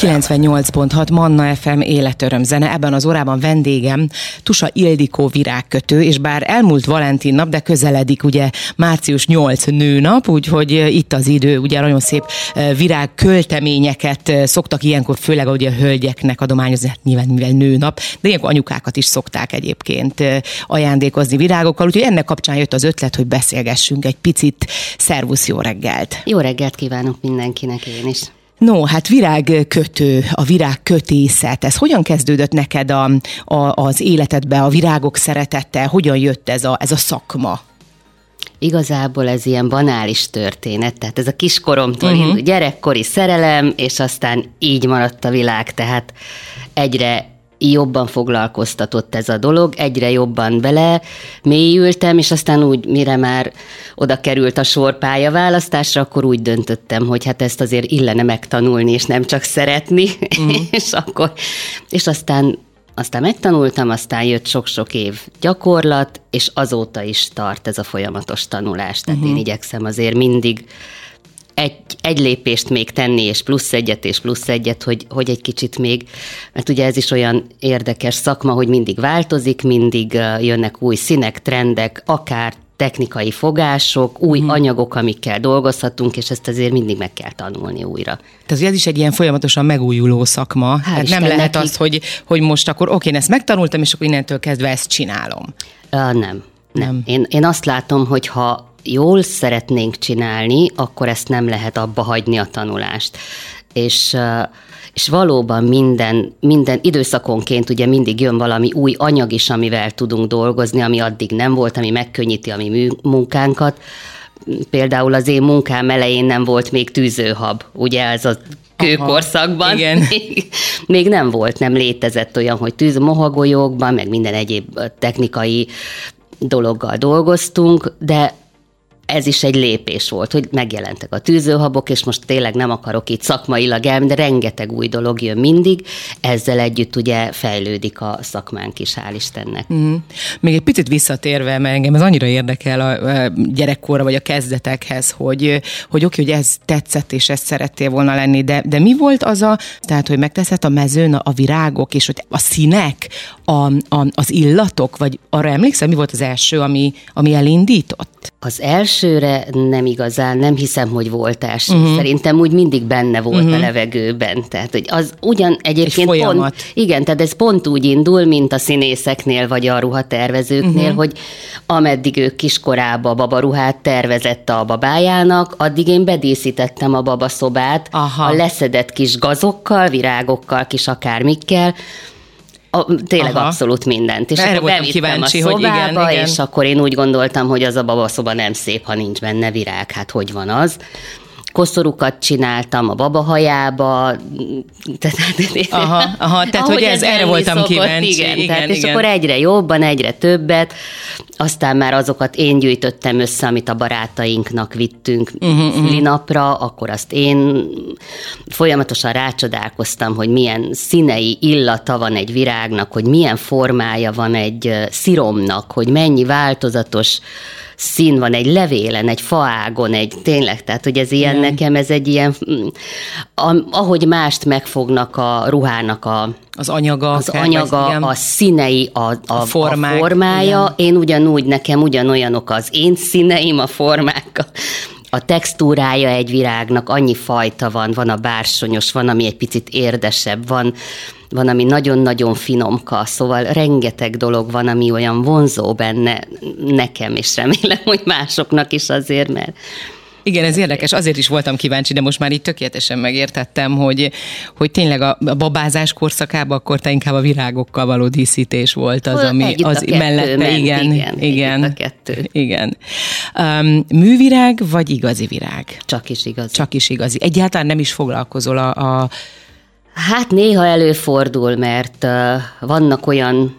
98.6 Manna FM életöröm zene. Ebben az órában vendégem Tusa Ildikó virágkötő, és bár elmúlt Valentin nap, de közeledik ugye március 8 nőnap, úgyhogy itt az idő, ugye nagyon szép virág költeményeket szoktak ilyenkor, főleg ugye a hölgyeknek adományozni, hát nyilván mivel nőnap, de ilyenkor anyukákat is szokták egyébként ajándékozni virágokkal, úgyhogy ennek kapcsán jött az ötlet, hogy beszélgessünk egy picit. Szervusz, jó reggelt! Jó reggelt kívánok mindenkinek én is! No, hát virágkötő, a virágkötészet, ez hogyan kezdődött neked a, a, az életedbe, a virágok szeretete, hogyan jött ez a, ez a szakma? Igazából ez ilyen banális történet, tehát ez a kiskoromtól uh-huh. gyerekkori szerelem, és aztán így maradt a világ, tehát egyre jobban foglalkoztatott ez a dolog, egyre jobban bele mélyültem, és aztán úgy, mire már oda került a sorpálya választásra, akkor úgy döntöttem, hogy hát ezt azért illene megtanulni, és nem csak szeretni, mm. és akkor, és aztán aztán megtanultam, aztán jött sok-sok év gyakorlat, és azóta is tart ez a folyamatos tanulás. Tehát uh-huh. én igyekszem azért mindig egy, egy lépést még tenni, és plusz egyet, és plusz egyet, hogy, hogy egy kicsit még, mert ugye ez is olyan érdekes szakma, hogy mindig változik, mindig jönnek új színek, trendek, akár technikai fogások, új hmm. anyagok, amikkel dolgozhatunk, és ezt azért mindig meg kell tanulni újra. Tehát ez is egy ilyen folyamatosan megújuló szakma. Hál Tehát nem lehet neki... az, hogy, hogy most akkor oké, én ezt megtanultam, és akkor innentől kezdve ezt csinálom. Uh, nem. Nem. nem. Én, én azt látom, hogy ha jól szeretnénk csinálni, akkor ezt nem lehet abba hagyni a tanulást. És és valóban minden, minden időszakonként ugye mindig jön valami új anyag is, amivel tudunk dolgozni, ami addig nem volt, ami megkönnyíti a mi munkánkat. Például az én munkám elején nem volt még tűzőhab, ugye ez a kőkorszakban. Aha, igen. Még, még nem volt, nem létezett olyan, hogy tűz mohagolyókban, meg minden egyéb technikai dologgal dolgoztunk, de ez is egy lépés volt, hogy megjelentek a tűzőhabok, és most tényleg nem akarok itt szakmailag el, de rengeteg új dolog jön mindig, ezzel együtt ugye fejlődik a szakmánk is, hál' Istennek. Mm. Még egy picit visszatérve, mert engem ez annyira érdekel a gyerekkorra, vagy a kezdetekhez, hogy, hogy oké, hogy ez tetszett, és ezt szerettél volna lenni, de, de mi volt az a, tehát, hogy megteszed a mezőn a, a virágok, és hogy a színek, a, a, az illatok, vagy arra emlékszel, mi volt az első, ami, ami elindított? Az elsőre nem igazán, nem hiszem, hogy volt első. Uh-huh. Szerintem úgy mindig benne volt uh-huh. a levegőben. Tehát, hogy az ugyan egyébként Egy pont, igen, tehát ez pont úgy indul, mint a színészeknél, vagy a ruhatervezőknél, uh-huh. hogy ameddig ők kiskorába babaruhát tervezett a babájának, addig én bedíszítettem a babaszobát Aha. a leszedett kis gazokkal, virágokkal, kis akármikkel, a, tényleg Aha. abszolút mindent. És Erre akkor kíváncsi, a szobába, hogy igen, igen. és akkor én úgy gondoltam, hogy az a babaszoba nem szép, ha nincs benne virág. Hát hogy van az? Koszorukat csináltam a babahajába. Aha, aha tehát hogy ez, erre voltam szokott, kíváncsi. Igen, igen, tehát, igen. és akkor egyre jobban, egyre többet, aztán már azokat én gyűjtöttem össze, amit a barátainknak vittünk uh-huh, uh-huh. akkor azt én folyamatosan rácsodálkoztam, hogy milyen színei, illata van egy virágnak, hogy milyen formája van egy sziromnak, hogy mennyi változatos szín van egy levélen, egy faágon, egy tényleg, tehát hogy ez ilyen, Igen. nekem ez egy ilyen, mm, a, ahogy mást megfognak a ruhának a az anyaga, az kell, anyaga igen. a színei, a, a, a, formák, a formája. Igen. Én ugyanúgy, nekem ugyanolyanok az én színeim, a formák, a, textúrája egy virágnak, annyi fajta van, van a bársonyos, van, ami egy picit érdesebb, van, van, ami nagyon-nagyon finomka, szóval rengeteg dolog van, ami olyan vonzó benne nekem, és remélem, hogy másoknak is azért, mert igen, ez érdekes, azért is voltam kíváncsi, de most már itt tökéletesen megértettem, hogy, hogy tényleg a babázás korszakában akkor te inkább a virágokkal való díszítés volt az, ami Együtt az mellette, ment, igen, igen, igen, a kettő. igen. Um, művirág vagy igazi virág? Csak is igazi. Csak is igazi. Egyáltalán nem is foglalkozol a, a Hát néha előfordul, mert uh, vannak olyan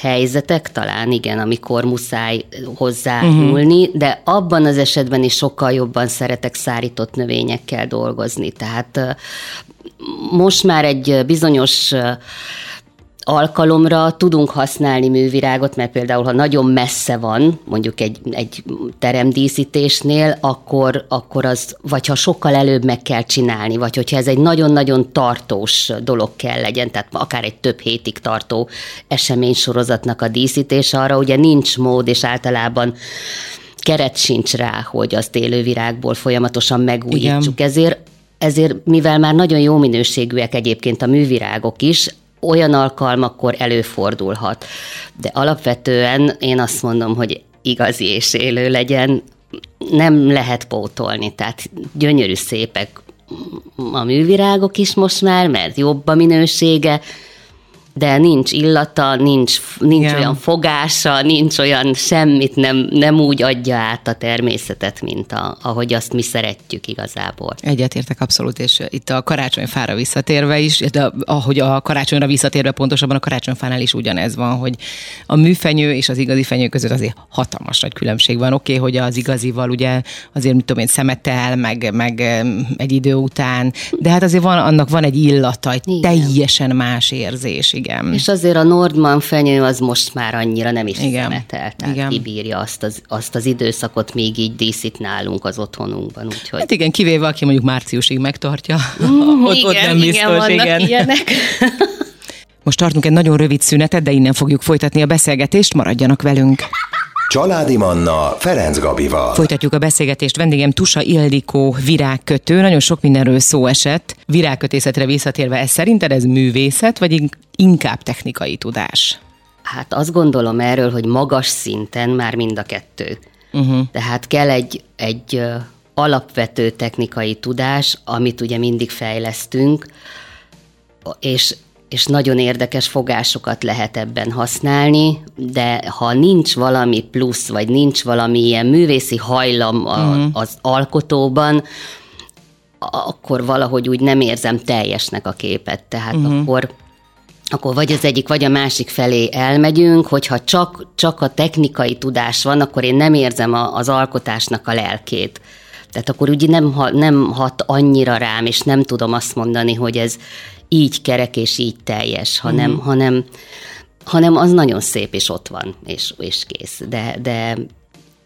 helyzetek, talán igen, amikor muszáj hozzá uh-huh. nyúlni, de abban az esetben is sokkal jobban szeretek szárított növényekkel dolgozni. Tehát most már egy bizonyos alkalomra tudunk használni művirágot, mert például, ha nagyon messze van, mondjuk egy, egy teremdíszítésnél, akkor, akkor az, vagy ha sokkal előbb meg kell csinálni, vagy hogyha ez egy nagyon-nagyon tartós dolog kell legyen, tehát akár egy több hétig tartó eseménysorozatnak a díszítése, arra ugye nincs mód, és általában keret sincs rá, hogy azt élővirágból folyamatosan megújítsuk. Igen. Ezért ezért, mivel már nagyon jó minőségűek egyébként a művirágok is, olyan alkalmakkor előfordulhat. De alapvetően én azt mondom, hogy igazi és élő legyen, nem lehet pótolni, tehát gyönyörű szépek a művirágok is most már, mert jobb a minősége, de nincs illata, nincs, nincs Igen. olyan fogása, nincs olyan semmit, nem, nem úgy adja át a természetet, mint a, ahogy azt mi szeretjük igazából. Egyetértek abszolút, és itt a karácsonyfára visszatérve is, de ahogy a karácsonyra visszatérve pontosabban a karácsonyfánál is ugyanez van, hogy a műfenyő és az igazi fenyő között azért hatalmas nagy különbség van. Oké, okay, hogy az igazival ugye azért, mit tudom én, szemetel, meg, meg egy idő után, de hát azért van, annak van egy illata, egy Igen. teljesen más érzés, igen igen. És azért a Nordman fenyő az most már annyira nem is igen. szemetel, tehát igen. kibírja azt az, azt az időszakot, még így díszít nálunk az otthonunkban. Úgyhogy... Hát igen, kivéve aki mondjuk márciusig megtartja, mm, ott, igen, ott nem biztos. Igen, igen. ilyenek. Most tartunk egy nagyon rövid szünetet, de innen fogjuk folytatni a beszélgetést, maradjanak velünk. Családi Manna Ferenc Gabival. Folytatjuk a beszélgetést. Vendégem Tusa Ildikó virágkötő. Nagyon sok mindenről szó esett. Virágkötészetre visszatérve, ez szerinted ez művészet, vagy inkább technikai tudás? Hát azt gondolom erről, hogy magas szinten már mind a kettő. Uh-huh. Tehát kell egy, egy alapvető technikai tudás, amit ugye mindig fejlesztünk, és és nagyon érdekes fogásokat lehet ebben használni, de ha nincs valami plusz, vagy nincs valami ilyen művészi hajlam a, mm. az alkotóban, akkor valahogy úgy nem érzem teljesnek a képet. Tehát mm. akkor akkor vagy az egyik, vagy a másik felé elmegyünk, hogyha csak, csak a technikai tudás van, akkor én nem érzem a, az alkotásnak a lelkét. Tehát akkor úgy nem, nem hat annyira rám, és nem tudom azt mondani, hogy ez, így kerek és így teljes, hanem, mm. hanem, hanem az nagyon szép, és ott van, és, és kész. De, de,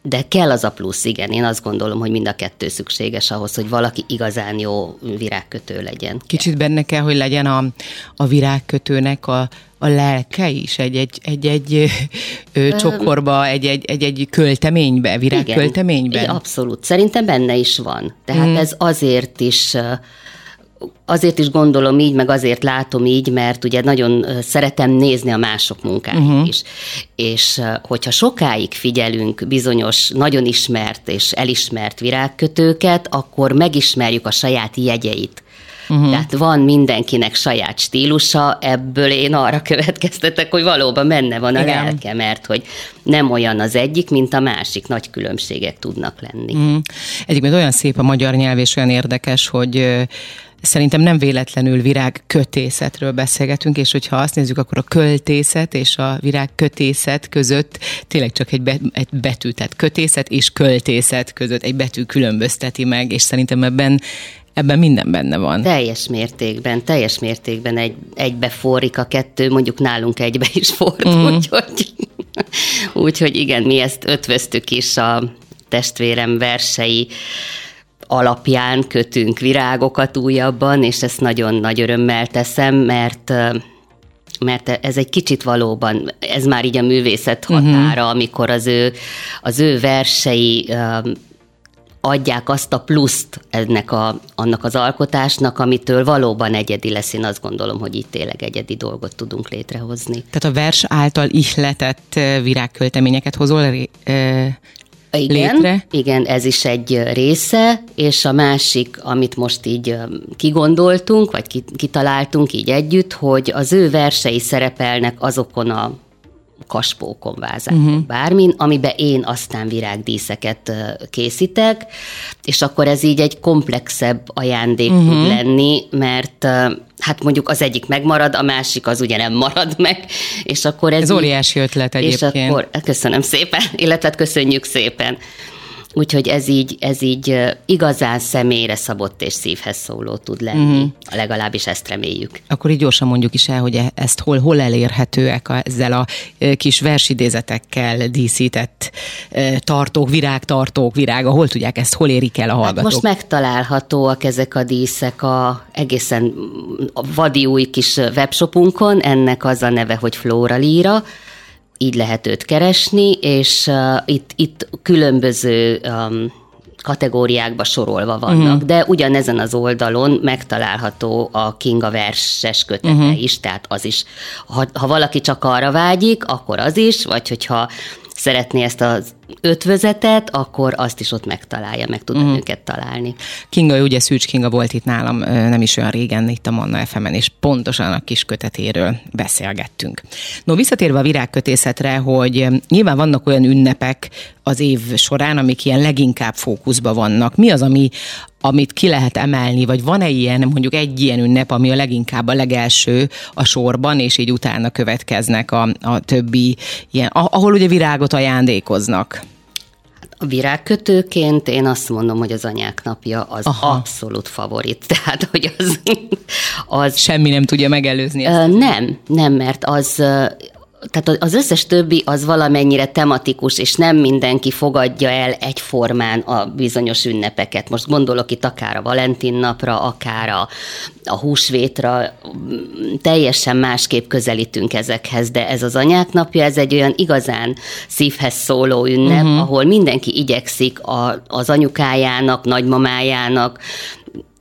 de kell az a plusz, igen. Én azt gondolom, hogy mind a kettő szükséges ahhoz, hogy valaki igazán jó virágkötő legyen. Kicsit benne kell, hogy legyen a, a virágkötőnek a, a lelke is egy, egy, ö, csokorba, egy, egy, egy, egy költeménybe, virágkölteménybe? Igen, abszolút. Szerintem benne is van. Tehát mm. ez azért is azért is gondolom így, meg azért látom így, mert ugye nagyon szeretem nézni a mások munkáit uh-huh. is. És hogyha sokáig figyelünk bizonyos, nagyon ismert és elismert virágkötőket, akkor megismerjük a saját jegyeit. Uh-huh. Tehát van mindenkinek saját stílusa, ebből én arra következtetek, hogy valóban menne van a Igen. lelke, mert hogy nem olyan az egyik, mint a másik, nagy különbségek tudnak lenni. Uh-huh. Egyébként olyan szép a magyar nyelv, és olyan érdekes, hogy Szerintem nem véletlenül virágkötészetről beszélgetünk, és hogyha azt nézzük, akkor a költészet és a virágkötészet között tényleg csak egy, be, egy betű, tehát kötészet és költészet között egy betű különbözteti meg, és szerintem ebben Ebben minden benne van. Teljes mértékben, teljes mértékben egy, egybe forrik a kettő, mondjuk nálunk egybe is fordul, mm. úgyhogy, úgyhogy igen, mi ezt ötvöztük is a testvérem versei alapján kötünk virágokat újabban, és ezt nagyon nagy örömmel teszem, mert mert ez egy kicsit valóban, ez már így a művészet mhm. határa, uh-huh. amikor az ő, az ő versei adják azt a pluszt ennek a, annak az alkotásnak, amitől valóban egyedi lesz. Én azt gondolom, hogy itt tényleg egyedi dolgot tudunk létrehozni. Tehát a vers által ihletett virágkölteményeket hozol igen, létre. Igen, ez is egy része, és a másik, amit most így kigondoltunk, vagy kitaláltunk így együtt, hogy az ő versei szerepelnek azokon a kaspókon, vázán, uh-huh. bármin, amiben én aztán virágdíszeket készítek, és akkor ez így egy komplexebb ajándék uh-huh. tud lenni, mert hát mondjuk az egyik megmarad, a másik az ugye nem marad meg, és akkor ez... Ez óriási ötlet egyébként. És akkor, köszönöm szépen, illetve hát köszönjük szépen Úgyhogy ez így, ez így igazán személyre szabott és szívhez szóló tud lenni. Uh-huh. Legalábbis ezt reméljük. Akkor így gyorsan mondjuk is el, hogy e- ezt hol, hol elérhetőek a, ezzel a kis versidézetekkel díszített tartók, virágtartók, virága, hol tudják ezt, hol érik el a hallgatók? Hát most megtalálhatóak ezek a díszek a egészen vadi új kis webshopunkon, ennek az a neve, hogy Flora Lira, így lehet őt keresni, és uh, itt, itt különböző um, kategóriákba sorolva vannak, uh-huh. de ugyanezen az oldalon megtalálható a Kinga verses kötete uh-huh. is, tehát az is. Ha, ha valaki csak arra vágyik, akkor az is, vagy hogyha szeretné ezt az ötvözetet, akkor azt is ott megtalálja, meg tud uh-huh. őket találni. Kinga, ugye Szűcs Kinga volt itt nálam nem is olyan régen itt a Manna fm és pontosan a kis kötetéről beszélgettünk. No, visszatérve a virágkötészetre, hogy nyilván vannak olyan ünnepek az év során, amik ilyen leginkább fókuszban vannak. Mi az, ami, amit ki lehet emelni, vagy van-e ilyen, mondjuk egy ilyen ünnep, ami a leginkább a legelső a sorban, és így utána következnek a, a többi ilyen, ahol ugye virágot ajándékoznak? A virágkötőként én azt mondom, hogy az anyák napja az Aha. abszolút favorit. Tehát, hogy az, az... Semmi nem tudja megelőzni ezt. Nem, nem, mert az tehát az összes többi az valamennyire tematikus, és nem mindenki fogadja el egyformán a bizonyos ünnepeket. Most gondolok itt akár a Valentin napra, akár a, a húsvétra, teljesen másképp közelítünk ezekhez, de ez az anyák napja, ez egy olyan igazán szívhez szóló ünnep, uh-huh. ahol mindenki igyekszik a, az anyukájának, nagymamájának,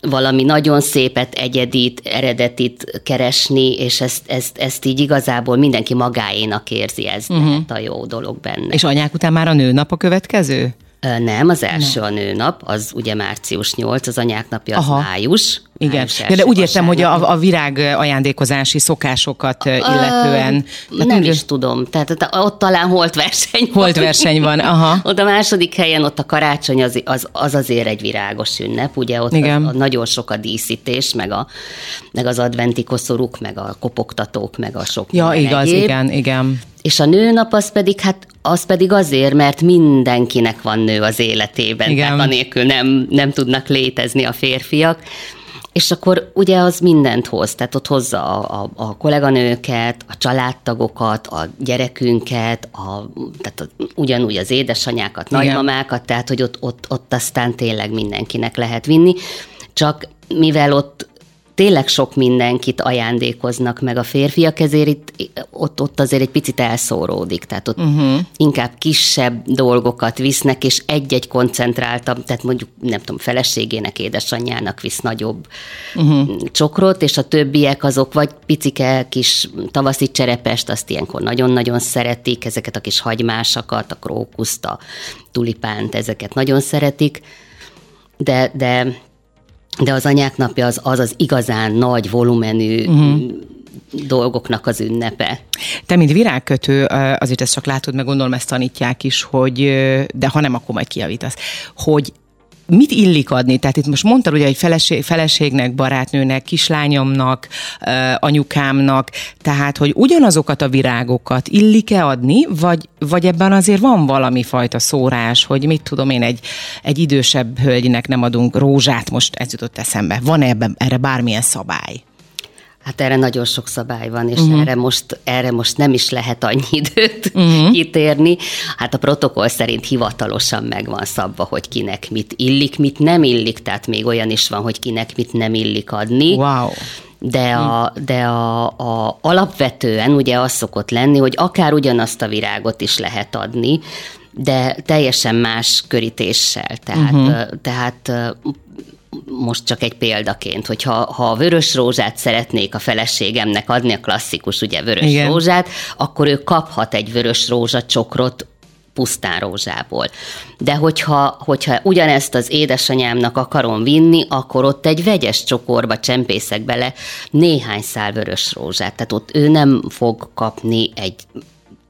valami nagyon szépet, egyedit, eredetit keresni, és ezt, ezt, ezt így igazából mindenki magáénak érzi, ez uh-huh. a jó dolog benne. És anyák után már a nőnap a következő? Nem, az első Nem. a nőnap, az ugye március 8, az anyák napja az Aha. május. Igen, ja, de úgy értem, hogy a, a virág ajándékozási szokásokat illetően. Nem is tudom, tehát ott talán holt verseny van. Holt verseny van, aha. ott a második helyen ott a karácsony az, az, az azért egy virágos ünnep, ugye ott Igen. Az, a, nagyon sok a díszítés, meg, a, meg az adventi koszorúk, meg a kopogtatók, meg a sok Ja, igaz, egyéb. igen, igen. És a nőnap az pedig, hát az pedig azért, mert mindenkinek van nő az életében, Igen. tehát anélkül nem, nem tudnak létezni a férfiak. És akkor ugye az mindent hoz, tehát ott hozza a, a, a kolléganőket, a családtagokat, a gyerekünket, a, tehát a, ugyanúgy az édesanyákat, Igen. nagymamákat, tehát hogy ott, ott, ott aztán tényleg mindenkinek lehet vinni. Csak mivel ott tényleg sok mindenkit ajándékoznak meg a férfiak, ezért itt, ott, ott azért egy picit elszóródik, tehát ott uh-huh. inkább kisebb dolgokat visznek, és egy-egy koncentráltabb, tehát mondjuk nem tudom, feleségének, édesanyjának visz nagyobb uh-huh. csokrot, és a többiek azok vagy picike kis tavaszi cserepest, azt ilyenkor nagyon-nagyon szeretik, ezeket a kis hagymásakat, a krókuszt, a tulipánt, ezeket nagyon szeretik, de, de de az anyák napja az az, az igazán nagy volumenű uh-huh dolgoknak az ünnepe. Te, mint virágkötő, azért ezt csak látod, meg gondolom ezt tanítják is, hogy, de ha nem, akkor majd kiavítasz, hogy mit illik adni? Tehát itt most mondtad ugye, hogy feleség, feleségnek, barátnőnek, kislányomnak, anyukámnak, tehát, hogy ugyanazokat a virágokat illik-e adni, vagy, vagy ebben azért van valami fajta szórás, hogy mit tudom én, egy, egy idősebb hölgynek nem adunk rózsát, most ez jutott eszembe. Van-e ebben erre bármilyen szabály? Hát erre nagyon sok szabály van, és uh-huh. erre, most, erre most nem is lehet annyi időt uh-huh. kitérni. Hát a protokoll szerint hivatalosan meg van szabva, hogy kinek mit illik, mit nem illik, tehát még olyan is van, hogy kinek mit nem illik adni. Wow de, a, de a, a, alapvetően ugye az szokott lenni, hogy akár ugyanazt a virágot is lehet adni, de teljesen más körítéssel. Tehát, uh-huh. tehát most csak egy példaként, hogy ha, ha a vörös rózsát szeretnék a feleségemnek adni, a klasszikus ugye vörös Igen. rózsát, akkor ő kaphat egy vörös rózsa csokrot pusztán rózsából. De hogyha, hogyha ugyanezt az édesanyámnak akarom vinni, akkor ott egy vegyes csokorba csempészek bele néhány szál vörös rózsát. Tehát ott ő nem fog kapni egy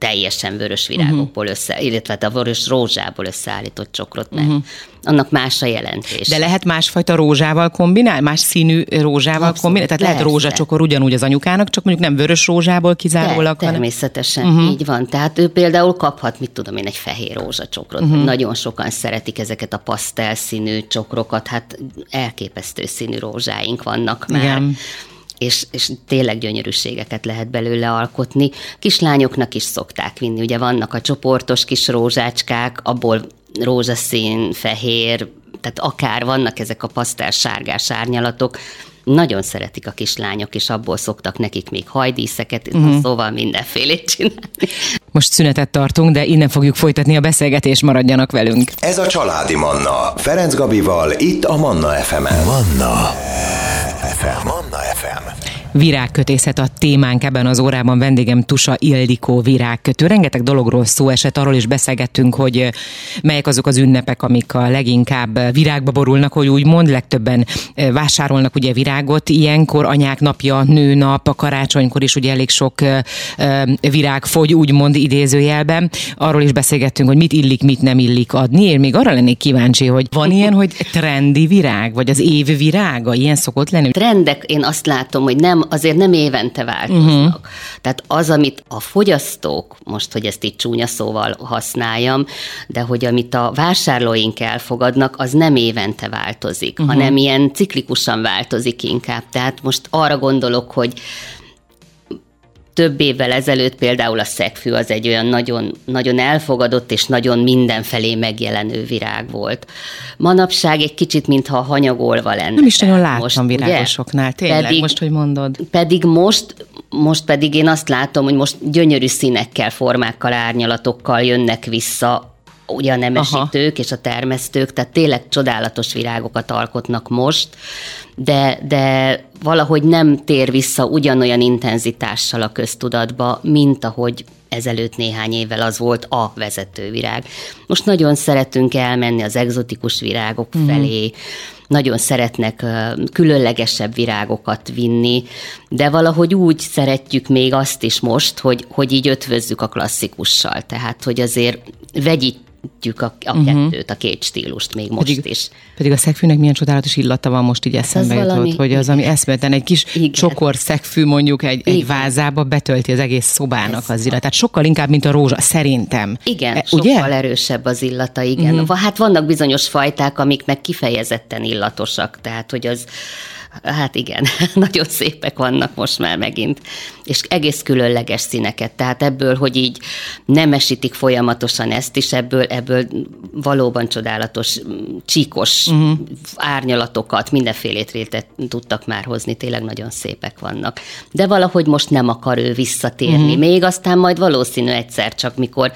teljesen vörös virágokból uh-huh. össze, illetve hát a vörös rózsából összeállított csokrot, mert uh-huh. annak más a jelentés. De lehet másfajta rózsával kombinál, más színű rózsával Abszolút, kombinál? Tehát lehet rózsacsokor ugyanúgy az anyukának, csak mondjuk nem vörös rózsából kizárólag. De, természetesen, uh-huh. így van. Tehát ő például kaphat, mit tudom én, egy fehér rózsacsokrot. Uh-huh. Nagyon sokan szeretik ezeket a pasztel színű csokrokat, hát elképesztő színű rózsáink vannak már. Igen és, és tényleg gyönyörűségeket lehet belőle alkotni. Kislányoknak is szokták vinni, ugye vannak a csoportos kis rózsácskák, abból rózsaszín, fehér, tehát akár vannak ezek a pasztel sárgás árnyalatok, nagyon szeretik a kislányok, és abból szoktak nekik még hajdíszeket, uh-huh. szóval mindenfélét csinálni. Most szünetet tartunk, de innen fogjuk folytatni a beszélgetést, maradjanak velünk. Ez a Családi Manna, Ferenc Gabival, itt a Manna FM-en. Manna FM. Manna FM. Virágkötészet a témánk ebben az órában. Vendégem Tusa Ildikó virágkötő. Rengeteg dologról szó esett, arról is beszélgettünk, hogy melyek azok az ünnepek, amik a leginkább virágba borulnak, hogy úgy mond, legtöbben vásárolnak ugye virágot. Ilyenkor anyák napja, nőnap, a karácsonykor is ugye elég sok virág fogy, úgymond idézőjelben. Arról is beszélgettünk, hogy mit illik, mit nem illik adni. Én még arra lennék kíváncsi, hogy van ilyen, hogy trendi virág, vagy az év virága, ilyen szokott lenni? Trendek, én azt látom, hogy nem azért nem évente változnak. Uh-huh. Tehát az, amit a fogyasztók, most, hogy ezt így csúnya szóval használjam, de hogy amit a vásárlóink elfogadnak, az nem évente változik, uh-huh. hanem ilyen ciklikusan változik inkább. Tehát most arra gondolok, hogy több évvel ezelőtt például a szegfű az egy olyan nagyon, nagyon elfogadott és nagyon mindenfelé megjelenő virág volt. Manapság egy kicsit, mintha hanyagolva lenne. Nem is nagyon láttam most, virágosoknál, ugye? tényleg, pedig, most, hogy mondod. Pedig most, most pedig én azt látom, hogy most gyönyörű színekkel, formákkal, árnyalatokkal jönnek vissza ugye a nemesítők Aha. és a termesztők, tehát tényleg csodálatos virágokat alkotnak most, de, de valahogy nem tér vissza ugyanolyan intenzitással a köztudatba, mint ahogy ezelőtt néhány évvel az volt a vezető virág. Most nagyon szeretünk elmenni az egzotikus virágok mm. felé, nagyon szeretnek különlegesebb virágokat vinni, de valahogy úgy szeretjük még azt is most, hogy, hogy így ötvözzük a klasszikussal. Tehát, hogy azért vegyít a, a uh-huh. kettőt, a két stílust még most pedig, is. Pedig a szegfűnek milyen csodálata illata van most így eszembe jutott, valami, hogy az, ami eszméletlen, egy kis igen. csokor szegfű mondjuk egy, egy vázába betölti az egész szobának Ez az illatát. Tehát sokkal inkább, mint a rózsa, szerintem. Igen, e, ugye? sokkal erősebb az illata, igen. Uh-huh. Hát vannak bizonyos fajták, amik meg kifejezetten illatosak, tehát hogy az hát igen, nagyon szépek vannak most már megint, és egész különleges színeket, tehát ebből, hogy így nem esítik folyamatosan ezt is, ebből, ebből valóban csodálatos, csíkos uh-huh. árnyalatokat, mindenfélét tudtak már hozni, tényleg nagyon szépek vannak. De valahogy most nem akar ő visszatérni, uh-huh. még aztán majd valószínű egyszer csak, mikor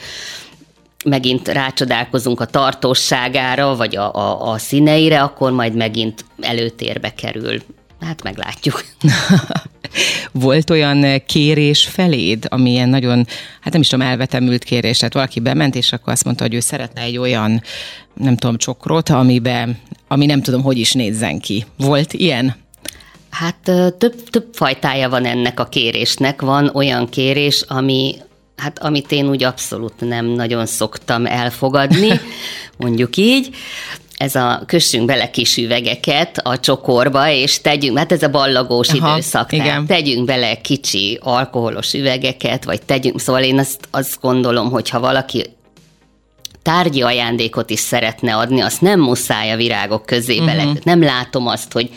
megint rácsodálkozunk a tartóságára, vagy a, a, a színeire, akkor majd megint előtérbe kerül. Hát meglátjuk. Volt olyan kérés feléd, ami ilyen nagyon, hát nem is tudom, elvetemült kérés, tehát valaki bement, és akkor azt mondta, hogy ő szeretne egy olyan, nem tudom, csokrot, amiben, ami nem tudom, hogy is nézzen ki. Volt ilyen? Hát több, több fajtája van ennek a kérésnek. Van olyan kérés, ami hát amit én úgy abszolút nem nagyon szoktam elfogadni, mondjuk így, ez a kössünk bele kis üvegeket a csokorba, és tegyünk, hát ez a ballagós Aha, időszak, igen. tegyünk bele kicsi alkoholos üvegeket, vagy tegyünk, szóval én azt, azt gondolom, hogy ha valaki tárgyi ajándékot is szeretne adni, azt nem muszáj a virágok közé bele. Uh-huh. Nem látom azt, hogy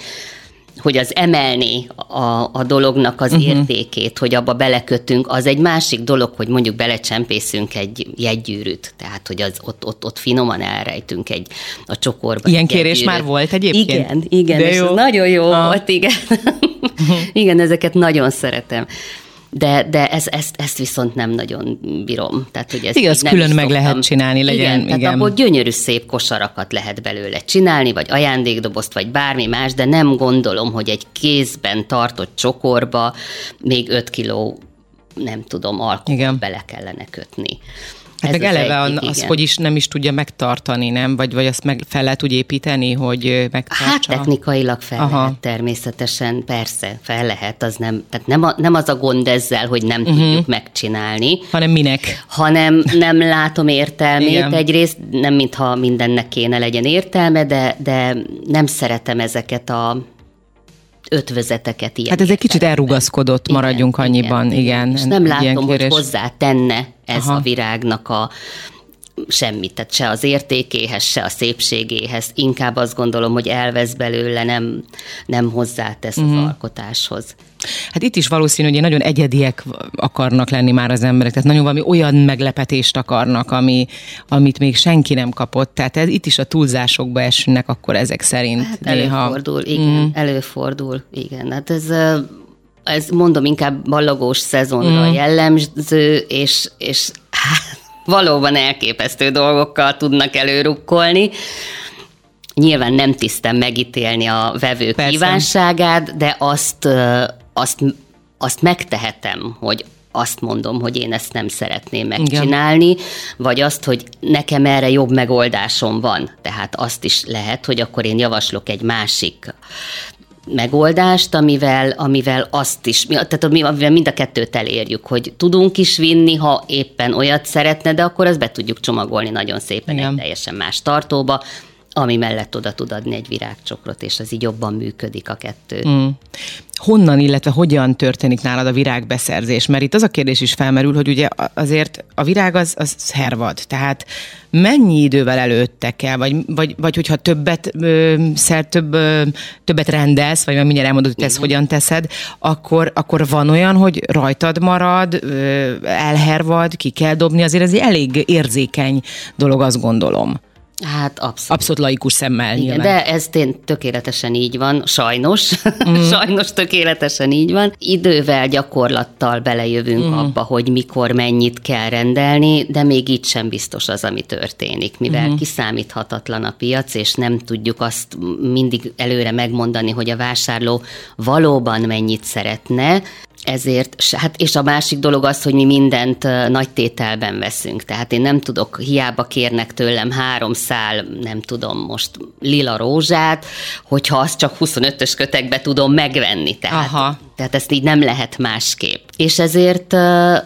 hogy az emelni a, a dolognak az uh-huh. értékét, hogy abba belekötünk, az egy másik dolog, hogy mondjuk belecsempészünk egy jegygyűrűt, tehát hogy az ott, ott, ott finoman elrejtünk egy a csokorba. Ilyen kérés már volt egyébként? Igen, igen, De és jó. nagyon jó ah. volt, igen. igen, ezeket nagyon szeretem de, de ez, ezt, ezt viszont nem nagyon bírom. Tehát, hogy ezt Igaz, nem külön meg lehet csinálni, legyen. Igen, igen. tehát abból gyönyörű szép kosarakat lehet belőle csinálni, vagy ajándékdobozt, vagy bármi más, de nem gondolom, hogy egy kézben tartott csokorba még 5 kiló, nem tudom, alkoholt bele kellene kötni. Hát meg eleve egyik, az, igen. hogy is nem is tudja megtartani, nem? Vagy, vagy azt meg fel lehet úgy építeni, hogy megtartsa? Hát technikailag fel Aha. lehet természetesen, persze, fel lehet, az nem, tehát nem, a, nem az a gond ezzel, hogy nem uh-huh. tudjuk megcsinálni. Hanem minek? Hanem nem látom értelmét igen. egyrészt, nem mintha mindennek kéne legyen értelme, de, de nem szeretem ezeket a ötvözeteket ilyen. Hát ez egy kicsit elrugaszkodott, igen, maradjunk annyiban, igen. igen. És nem látom, hogy hozzá tenne ez Aha. a virágnak a semmit, tehát se az értékéhez, se a szépségéhez. Inkább azt gondolom, hogy elvesz belőle, nem, nem hozzátesz uh-huh. az mhm. alkotáshoz. Hát itt is valószínű, hogy nagyon egyediek akarnak lenni már az emberek, tehát nagyon valami olyan meglepetést akarnak, ami, amit még senki nem kapott. Tehát ez, itt is a túlzásokba esnek akkor ezek szerint. Hát néha. előfordul, igen, mm. előfordul, igen. Hát ez ez mondom inkább ballagós szezonra mm. jellemző, és, és hát, valóban elképesztő dolgokkal tudnak előrukkolni. Nyilván nem tisztem megítélni a vevő Persze. kívánságát, de azt, azt, azt megtehetem, hogy azt mondom, hogy én ezt nem szeretném megcsinálni, Igen. vagy azt, hogy nekem erre jobb megoldásom van. Tehát azt is lehet, hogy akkor én javaslok egy másik megoldást, amivel, amivel azt is, tehát amivel mind a kettőt elérjük, hogy tudunk is vinni, ha éppen olyat szeretne, de akkor azt be tudjuk csomagolni nagyon szépen Igen. egy teljesen más tartóba, ami mellett oda tud adni egy virágcsokrot, és az így jobban működik a kettő. Mm. Honnan, illetve hogyan történik nálad a virágbeszerzés? Mert itt az a kérdés is felmerül, hogy ugye azért a virág az, az hervad, tehát mennyi idővel előtte kell, vagy, vagy, vagy hogyha többet, ö, szer, több, ö, többet rendelsz, vagy mindjárt elmondod, hogy ezt hogyan teszed, akkor, akkor van olyan, hogy rajtad marad, ö, elhervad, ki kell dobni, azért ez egy elég érzékeny dolog, azt gondolom. Hát abszolút. Abszolút laikus szemmel Igen, nyilván. De ez tény, tökéletesen így van, sajnos. Mm. sajnos tökéletesen így van. Idővel, gyakorlattal belejövünk mm. abba, hogy mikor mennyit kell rendelni, de még így sem biztos az, ami történik, mivel mm. kiszámíthatatlan a piac, és nem tudjuk azt mindig előre megmondani, hogy a vásárló valóban mennyit szeretne, ezért, hát és a másik dolog az, hogy mi mindent nagy tételben veszünk. Tehát én nem tudok, hiába kérnek tőlem három szál, nem tudom most, lila rózsát, hogyha azt csak 25-ös kötekbe tudom megvenni. Tehát, Aha. tehát ezt így nem lehet másképp. És ezért,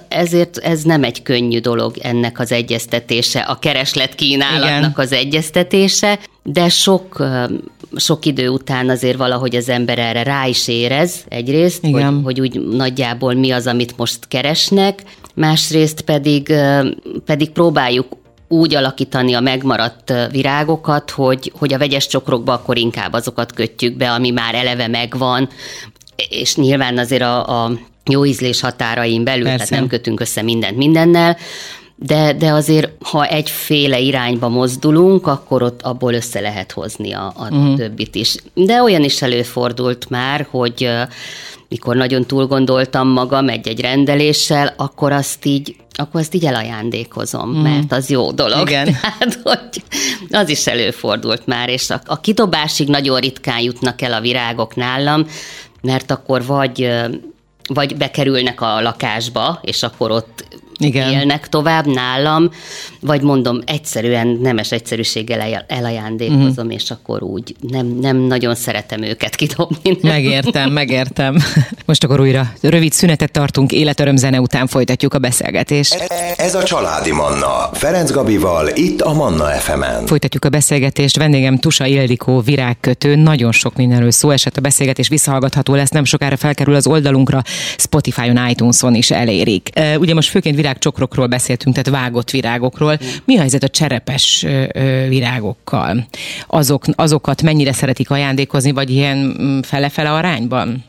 ezért ez nem egy könnyű dolog ennek az egyeztetése, a kereslet kínálatnak Igen. az egyeztetése, de sok, sok idő után azért valahogy az ember erre rá is érez egyrészt, hogy, hogy úgy nagyjából mi az, amit most keresnek, másrészt pedig, pedig próbáljuk úgy alakítani a megmaradt virágokat, hogy, hogy a vegyes csokrokba akkor inkább azokat kötjük be, ami már eleve megvan, és nyilván azért a, a jó ízlés határain belül, Persze. tehát nem kötünk össze mindent mindennel, de, de azért, ha egyféle irányba mozdulunk, akkor ott abból össze lehet hozni a, a uh-huh. többit is. De olyan is előfordult már, hogy mikor nagyon túl gondoltam magam egy-egy rendeléssel, akkor azt így akkor azt így elajándékozom, mm. mert az jó dolog. Igen. Tehát, hogy az is előfordult már, és a, a kidobásig nagyon ritkán jutnak el a virágok nálam, mert akkor vagy vagy bekerülnek a lakásba, és akkor ott igen. élnek tovább nálam, vagy mondom, egyszerűen nemes egyszerűséggel elajándékozom, uh-huh. és akkor úgy nem, nem nagyon szeretem őket kidobni. Megértem, megértem. Most akkor újra rövid szünetet tartunk, életöröm zene után folytatjuk a beszélgetést. Ez a Családi Manna, Ferenc Gabival, itt a Manna FM-en. Folytatjuk a beszélgetést, vendégem Tusa Ildikó, virágkötő, nagyon sok mindenről szó esett, a beszélgetés visszahallgatható lesz, nem sokára felkerül az oldalunkra, Spotify-on, iTunes-on is elérik. Ugye most főként virágcsokrokról beszéltünk, tehát vágott virágokról. Mi a helyzet a cserepes virágokkal? Azok, azokat mennyire szeretik ajándékozni, vagy ilyen mm, fele-fele arányban?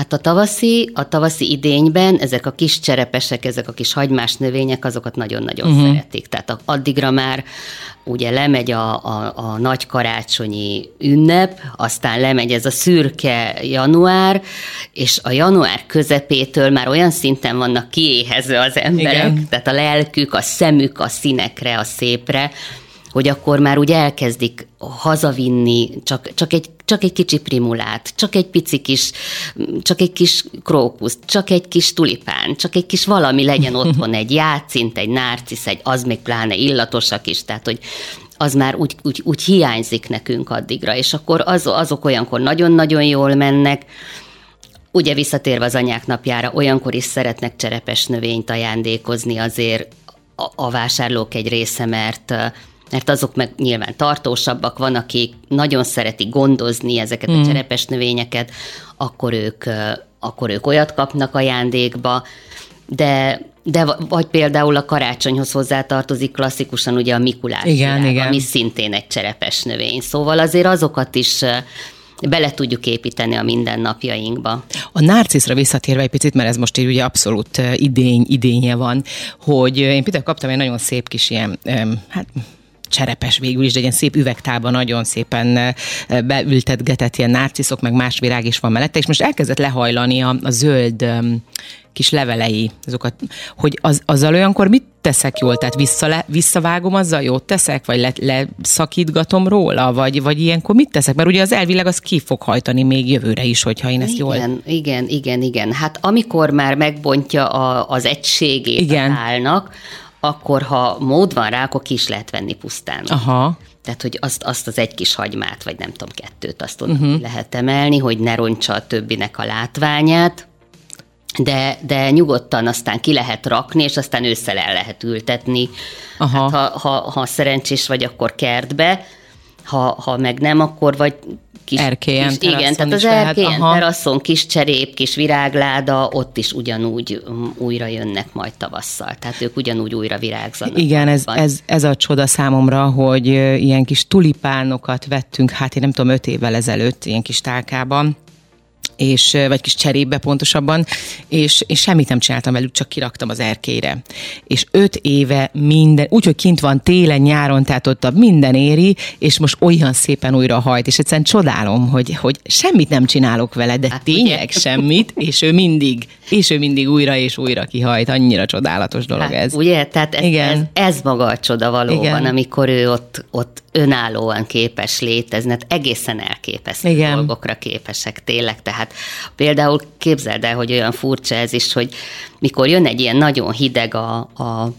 Hát a tavaszi, a tavaszi idényben ezek a kis cserepesek, ezek a kis hagymás növények, azokat nagyon-nagyon uh-huh. szeretik. Tehát addigra már ugye lemegy a, a, a nagy karácsonyi ünnep, aztán lemegy ez a szürke január, és a január közepétől már olyan szinten vannak kiéhező az emberek, Igen. tehát a lelkük, a szemük a színekre, a szépre, hogy akkor már úgy elkezdik hazavinni csak, csak, egy, csak egy kicsi primulát, csak egy pici kis, csak egy kis krókusz, csak egy kis tulipán, csak egy kis valami legyen otthon, egy játszint, egy nárcisz, egy az még pláne illatosak is, tehát hogy az már úgy, úgy, úgy hiányzik nekünk addigra, és akkor az, azok olyankor nagyon-nagyon jól mennek, Ugye visszatérve az anyák napjára, olyankor is szeretnek cserepes növényt ajándékozni azért a, a vásárlók egy része, mert mert azok meg nyilván tartósabbak, van, akik nagyon szeretik gondozni ezeket a mm. cserepes növényeket, akkor ők, akkor ők olyat kapnak ajándékba, de de vagy például a karácsonyhoz hozzátartozik klasszikusan ugye a Mikulás igen, virág, igen. ami szintén egy cserepes növény. Szóval azért azokat is bele tudjuk építeni a mindennapjainkba. A narciszra visszatérve egy picit, mert ez most így ugye abszolút idény, idénye van, hogy én például kaptam egy nagyon szép kis ilyen, hát cserepes végül is, de egy ilyen szép üvegtálban nagyon szépen beültetgetett ilyen narciszok, meg más virág is van mellette, és most elkezdett lehajlani a, a zöld kis levelei, azokat, hogy az, azzal olyankor mit teszek jól? Tehát vissza, visszavágom azzal, jót teszek, vagy le, leszakítgatom róla, vagy, vagy ilyenkor mit teszek? Mert ugye az elvileg az ki fog hajtani még jövőre is, hogyha én ezt igen, jól... Igen, igen, igen, igen. Hát amikor már megbontja a, az egységét igen. állnak, akkor ha mód van rá, akkor ki is lehet venni pusztán. Aha. Tehát, hogy azt, azt az egy kis hagymát, vagy nem tudom, kettőt, azt onnan uh-huh. lehet emelni, hogy ne roncsa a többinek a látványát, de, de nyugodtan aztán ki lehet rakni, és aztán ősszel el lehet ültetni. Aha. Hát, ha, ha, ha szerencsés vagy, akkor kertbe, ha, ha meg nem, akkor vagy kis... Erkélyen, kis, Igen, tehát az erkélyen, teraszon, kis cserép, kis virágláda, ott is ugyanúgy um, újra jönnek majd tavasszal. Tehát ők ugyanúgy újra virágzanak. Igen, ez, ez, ez a csoda számomra, hogy ilyen kis tulipánokat vettünk, hát én nem tudom, öt évvel ezelőtt ilyen kis tálkában, és, vagy kis cserébe pontosabban, és, és semmit nem csináltam velük, csak kiraktam az erkére. És öt éve minden, úgyhogy kint van télen, nyáron, tehát ott minden éri, és most olyan szépen újra hajt, és egyszerűen csodálom, hogy, hogy semmit nem csinálok vele, de hát, tényleg ugye? semmit, és ő mindig, és ő mindig újra és újra kihajt, annyira csodálatos dolog hát, ez. Ugye, tehát ez, Igen. Ez, ez maga a csoda valóban, Igen. amikor ő ott, ott önállóan képes létezni, hát egészen elképesztő Igen. dolgokra képesek tényleg, tehát Hát például képzeld el, hogy olyan furcsa ez is, hogy mikor jön egy ilyen nagyon hideg a, a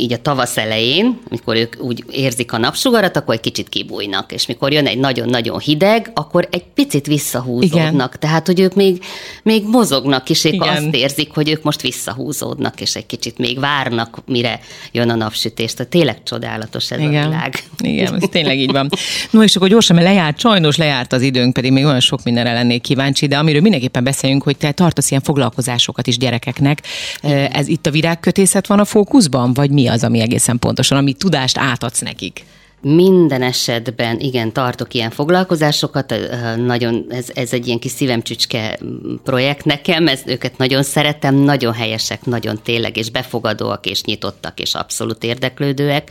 így a tavasz elején, amikor ők úgy érzik a napsugarat, akkor egy kicsit kibújnak, és mikor jön egy nagyon-nagyon hideg, akkor egy picit visszahúzódnak. Igen. Tehát, hogy ők még, még mozognak, és épp Igen. azt érzik, hogy ők most visszahúzódnak, és egy kicsit még várnak, mire jön a napsütés. Tehát tényleg csodálatos ez Igen. a világ. Igen, ez tényleg így van. No, és akkor gyorsan, mert lejárt, sajnos lejárt az időnk, pedig még olyan sok mindenre lennék kíváncsi, de amiről mindenképpen beszéljünk, hogy te tartasz ilyen foglalkozásokat is gyerekeknek. Ez itt a virágkötészet van a fókuszban, vagy mi az, ami egészen pontosan, ami tudást átadsz nekik? Minden esetben, igen, tartok ilyen foglalkozásokat, nagyon, ez, ez egy ilyen kis szívemcsücske projekt nekem, ez, őket nagyon szeretem, nagyon helyesek, nagyon tényleg, és befogadóak, és nyitottak, és abszolút érdeklődőek.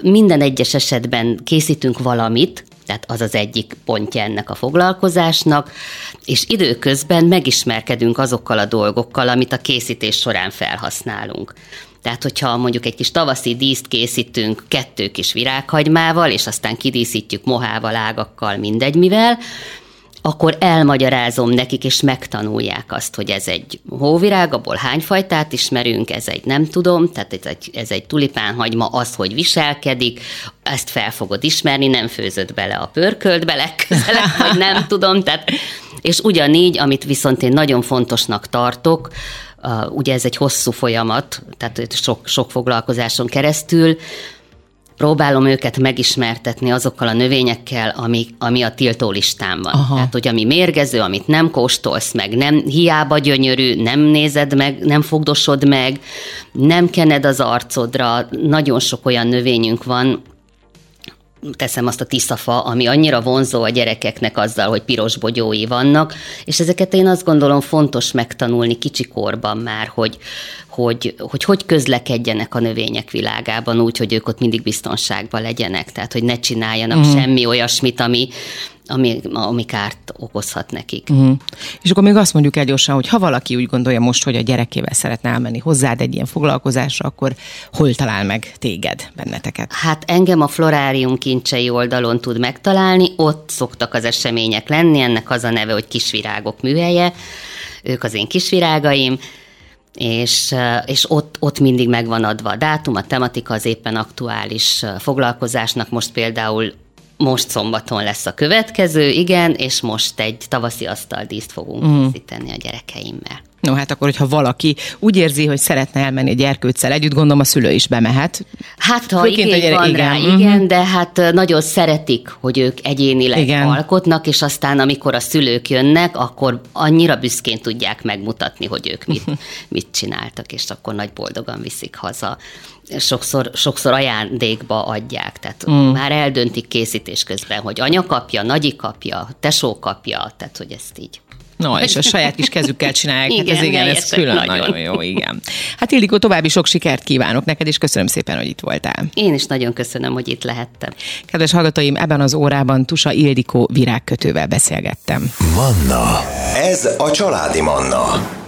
Minden egyes esetben készítünk valamit, tehát az az egyik pontja ennek a foglalkozásnak, és időközben megismerkedünk azokkal a dolgokkal, amit a készítés során felhasználunk. Tehát, hogyha mondjuk egy kis tavaszi díszt készítünk kettő kis virághagymával, és aztán kidíszítjük mohával, ágakkal, mindegy mivel, akkor elmagyarázom nekik, és megtanulják azt, hogy ez egy hóvirág, abból hány fajtát ismerünk, ez egy nem tudom, tehát ez egy, ez egy tulipánhagyma, az, hogy viselkedik, ezt fel fogod ismerni, nem főzött bele a pörköltbe legközelebb, vagy nem tudom, tehát és ugyanígy, amit viszont én nagyon fontosnak tartok, ugye ez egy hosszú folyamat, tehát sok, sok foglalkozáson keresztül, próbálom őket megismertetni azokkal a növényekkel, ami, ami a tiltó listán van. Aha. Tehát, hogy ami mérgező, amit nem kóstolsz meg, nem hiába gyönyörű, nem nézed meg, nem fogdosod meg, nem kened az arcodra, nagyon sok olyan növényünk van, teszem azt a tiszafa, ami annyira vonzó a gyerekeknek azzal, hogy piros bogyói vannak, és ezeket én azt gondolom fontos megtanulni kicsikorban már, hogy hogy, hogy hogy közlekedjenek a növények világában úgy, hogy ők ott mindig biztonságban legyenek, tehát hogy ne csináljanak mm. semmi olyasmit, ami ami, ami kárt okozhat nekik. Uh-huh. És akkor még azt mondjuk el gyorsan, hogy ha valaki úgy gondolja most, hogy a gyerekével szeretne elmenni hozzád egy ilyen foglalkozásra, akkor hol talál meg téged, benneteket? Hát engem a Florárium kincsei oldalon tud megtalálni, ott szoktak az események lenni, ennek az a neve, hogy Kisvirágok műhelye, ők az én kisvirágaim, és, és ott, ott mindig megvan adva a dátum, a tematika az éppen aktuális foglalkozásnak. Most például most szombaton lesz a következő, igen, és most egy tavaszi asztaldíszt fogunk készíteni a gyerekeimmel. No, hát akkor, hogyha valaki úgy érzi, hogy szeretne elmenni egy gyerkőccel együtt, gondolom a szülő is bemehet. Hát, ha Főként igény van igen. rá, igen, uh-huh. de hát nagyon szeretik, hogy ők egyénileg igen. alkotnak, és aztán, amikor a szülők jönnek, akkor annyira büszkén tudják megmutatni, hogy ők mit, mit csináltak, és akkor nagy boldogan viszik haza sokszor, sokszor ajándékba adják, tehát mm. már eldöntik készítés közben, hogy anya kapja, nagyi kapja, tesó kapja, tehát hogy ezt így No, és a saját kis kezükkel csinálják. Igen, hát ez igen, ez külön nagyon. nagyon jó, igen. Hát Ildikó, további sok sikert kívánok neked, és köszönöm szépen, hogy itt voltál. Én is nagyon köszönöm, hogy itt lehettem. Kedves hallgatóim, ebben az órában Tusa Ildikó virágkötővel beszélgettem. Manna. Ez a családi Manna.